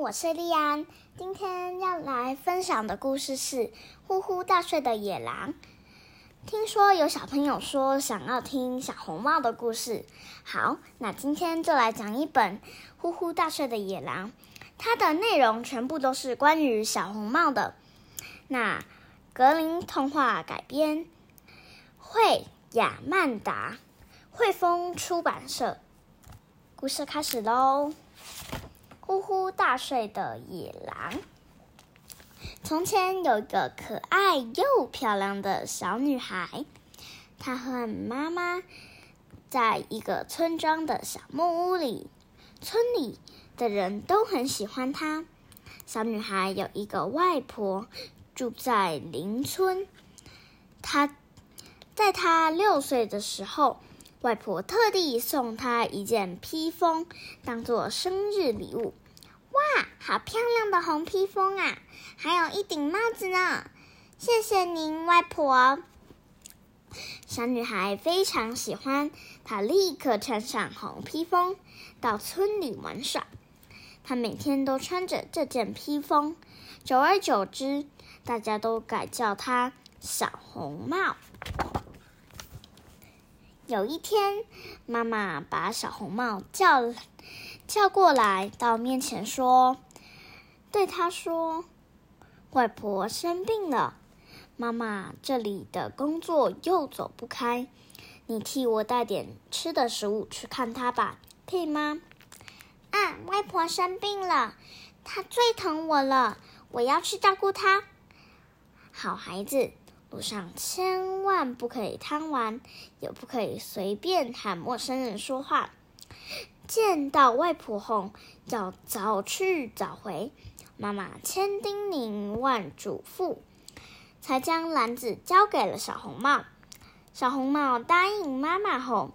我是丽安。今天要来分享的故事是《呼呼大睡的野狼》。听说有小朋友说想要听小红帽的故事，好，那今天就来讲一本《呼呼大睡的野狼》。它的内容全部都是关于小红帽的。那格林童话改编，绘亚曼达，汇丰出版社。故事开始喽！呼呼大睡的野狼。从前有一个可爱又漂亮的小女孩，她和妈妈在一个村庄的小木屋里，村里的人都很喜欢她。小女孩有一个外婆，住在邻村。她在她六岁的时候，外婆特地送她一件披风，当做生日礼物。好漂亮的红披风啊！还有一顶帽子呢。谢谢您，外婆。小女孩非常喜欢，她立刻穿上红披风，到村里玩耍。她每天都穿着这件披风，久而久之，大家都改叫她小红帽。有一天，妈妈把小红帽叫叫过来，到面前说：“对他说，外婆生病了，妈妈这里的工作又走不开，你替我带点吃的食物去看她吧，可以吗？”“啊，外婆生病了，她最疼我了，我要去照顾她。”“好孩子。”路上千万不可以贪玩，也不可以随便喊陌生人说话。见到外婆后，要早去早回。妈妈千叮咛万嘱咐，才将篮子交给了小红帽。小红帽答应妈妈后，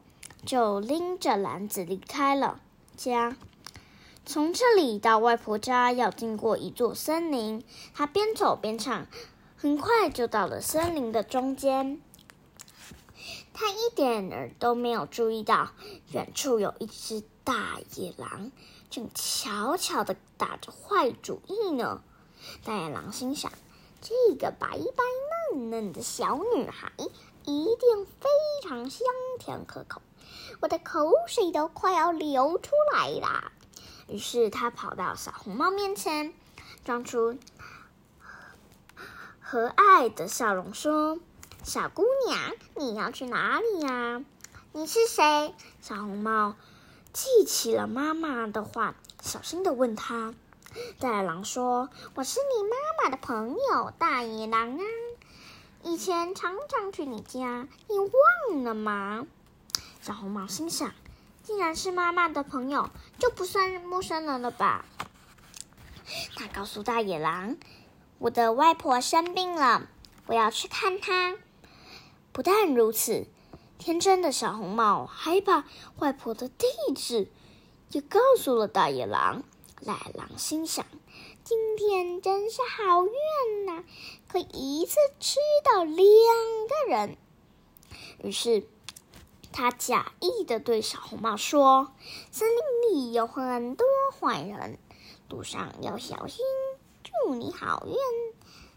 就拎着篮子离开了家。从这里到外婆家要经过一座森林，她边走边唱。很快就到了森林的中间，他一点儿都没有注意到远处有一只大野狼，正悄悄地打着坏主意呢。大野狼心想：这个白白嫩嫩的小女孩一定非常香甜可口，我的口水都快要流出来了。于是他跑到小红帽面前，装出。和蔼的笑容说：“小姑娘，你要去哪里呀？你是谁？”小红帽记起了妈妈的话，小心的问她。大野狼说：“我是你妈妈的朋友，大野狼啊！以前常常去你家，你忘了吗？”小红帽心想：“既然是妈妈的朋友，就不算陌生人了吧？”他告诉大野狼。我的外婆生病了，我要去看她。不但如此，天真的小红帽还把外婆的地址也告诉了大野狼。大野狼心想：今天真是好运呐，可以一次吃到两个人。于是，他假意的对小红帽说：“森林里有很多坏人，路上要小心。”祝你好运，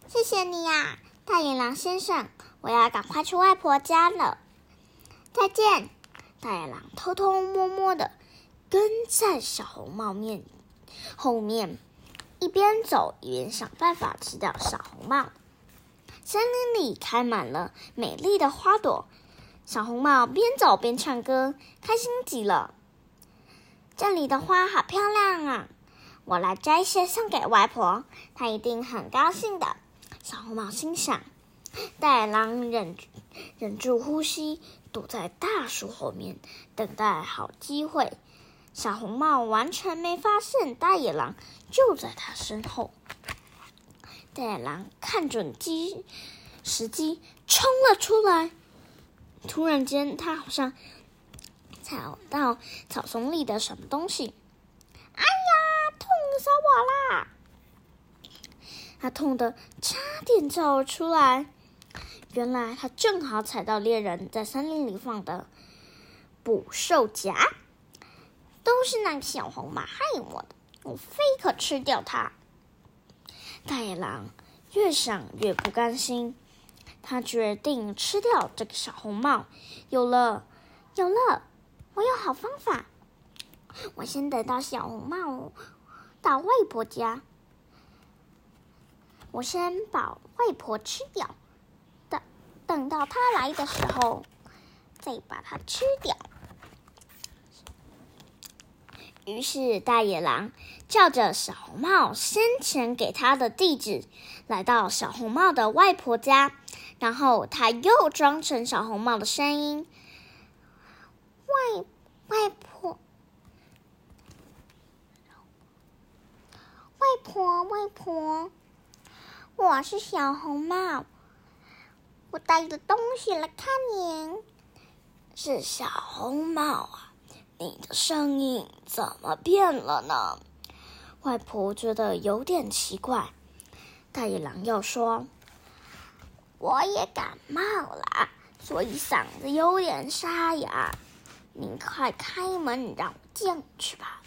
谢谢你呀，大野狼先生！我要赶快去外婆家了。再见！大野狼偷偷摸摸的跟在小红帽面后面，一边走一边想办法吃掉小红帽。森林里开满了美丽的花朵，小红帽边走边唱歌，开心极了。这里的花好漂亮啊！我来摘些送给外婆，她一定很高兴的。小红帽心想。大野狼忍忍住呼吸，躲在大树后面等待好机会。小红帽完全没发现大野狼就在他身后。大野狼看准机时机冲了出来。突然间，他好像踩到草丛里的什么东西。哎呀！痛死我啦！他痛得差点叫出来。原来他正好踩到猎人在森林里放的捕兽夹，都是那个小红帽害我的。我非可吃掉它。大野狼越想越不甘心，他决定吃掉这个小红帽。有了，有了，我有好方法。我先等到小红帽到外婆家，我先把外婆吃掉，到他来的时候，再把它吃掉。于是大野狼照着小红帽先前给他的地址，来到小红帽的外婆家，然后他又装成小红帽的声音：“外外婆，外婆，外婆，我是小红帽，我带着东西来看您。”是小红帽啊。你的声音怎么变了呢？外婆觉得有点奇怪。大野狼又说：“我也感冒了，所以嗓子有点沙哑。您快开门让我进去吧。”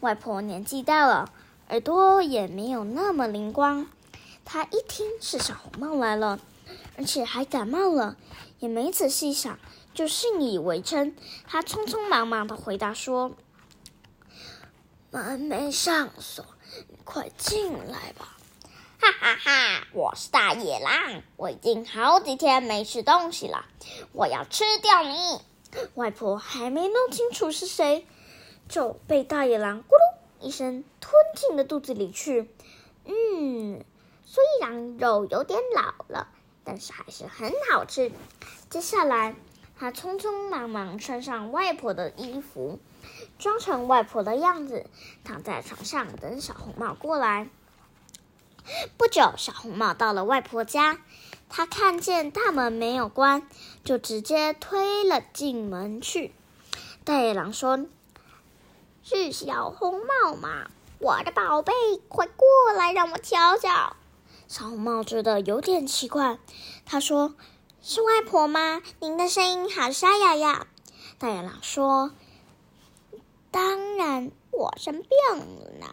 外婆年纪大了，耳朵也没有那么灵光。她一听是小红帽来了，而且还感冒了，也没仔细想。就信以为真，他匆匆忙忙的回答说：“门没上锁，你快进来吧！”哈哈哈！我是大野狼，我已经好几天没吃东西了，我要吃掉你！外婆还没弄清楚是谁，就被大野狼咕噜一声吞进了肚子里去。嗯，虽然肉有点老了，但是还是很好吃。接下来。他匆匆忙忙穿上外婆的衣服，装成外婆的样子，躺在床上等小红帽过来。不久，小红帽到了外婆家，他看见大门没有关，就直接推了进门去。大野狼说：“是小红帽吗？我的宝贝，快过来，让我瞧瞧。”小红帽觉得有点奇怪，他说。是外婆吗？您的声音好沙哑呀！大野狼说：“当然，我生病了呢。”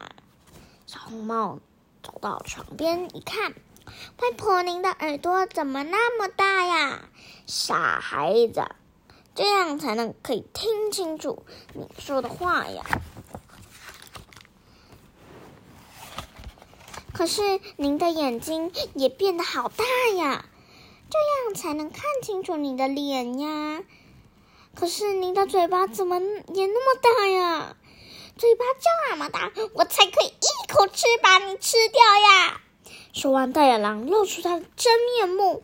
小红帽走到床边一看，外婆，您的耳朵怎么那么大呀？傻孩子，这样才能可以听清楚你说的话呀。可是您的眼睛也变得好大呀！这样才能看清楚你的脸呀！可是您的嘴巴怎么也那么大呀？嘴巴这么大，我才可以一口吃把你吃掉呀！说完，大野狼露出他的真面目，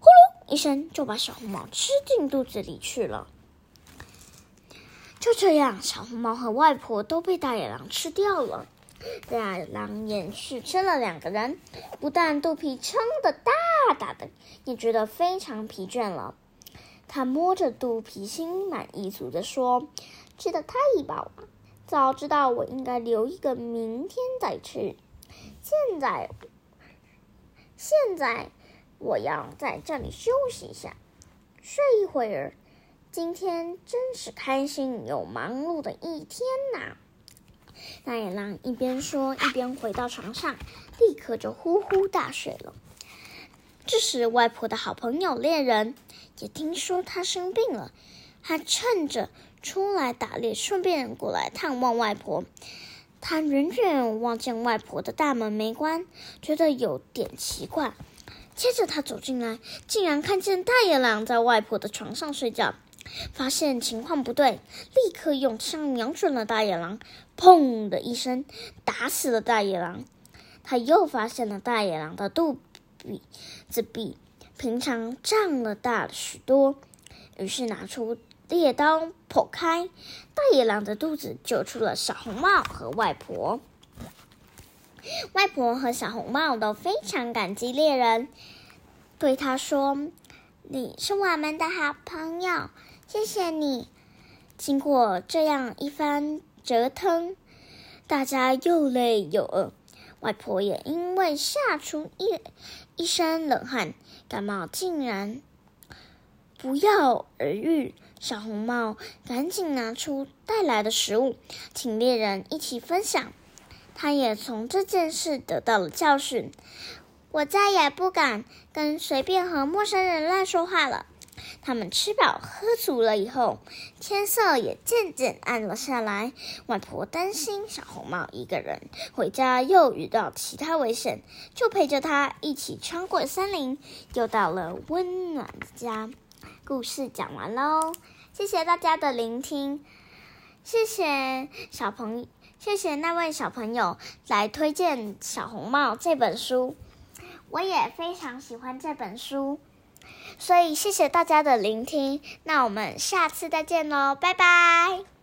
呼噜一声就把小红帽吃进肚子里去了。就这样，小红帽和外婆都被大野狼吃掉了。大狼连续吃了两个人，不但肚皮撑得大大的，也觉得非常疲倦了。他摸着肚皮，心满意足地说：“吃得太饱了，早知道我应该留一个明天再吃。现在，现在我要在这里休息一下，睡一会儿。今天真是开心又忙碌的一天呐！”大野狼一边说，一边回到床上，立刻就呼呼大睡了。这时，外婆的好朋友猎人也听说他生病了，他趁着出来打猎，顺便过来探望外婆。他远远望见外婆的大门没关，觉得有点奇怪。接着，他走进来，竟然看见大野狼在外婆的床上睡觉。发现情况不对，立刻用枪瞄准了大野狼，砰的一声打死了大野狼。他又发现了大野狼的肚子比平常胀了大了许多，于是拿出猎刀剖开大野狼的肚子，救出了小红帽和外婆。外婆和小红帽都非常感激猎人，对他说：“你是我们的好朋友。”谢谢你。经过这样一番折腾，大家又累又饿，外婆也因为吓出一一身冷汗，感冒竟然不药而愈。小红帽赶紧拿出带来的食物，请猎人一起分享。他也从这件事得到了教训。我再也不敢跟随便和陌生人乱说话了。他们吃饱喝足了以后，天色也渐渐暗了下来。外婆担心小红帽一个人回家又遇到其他危险，就陪着他一起穿过森林，又到了温暖的家。故事讲完喽，谢谢大家的聆听，谢谢小朋友，谢谢那位小朋友来推荐《小红帽》这本书，我也非常喜欢这本书。所以，谢谢大家的聆听。那我们下次再见喽，拜拜。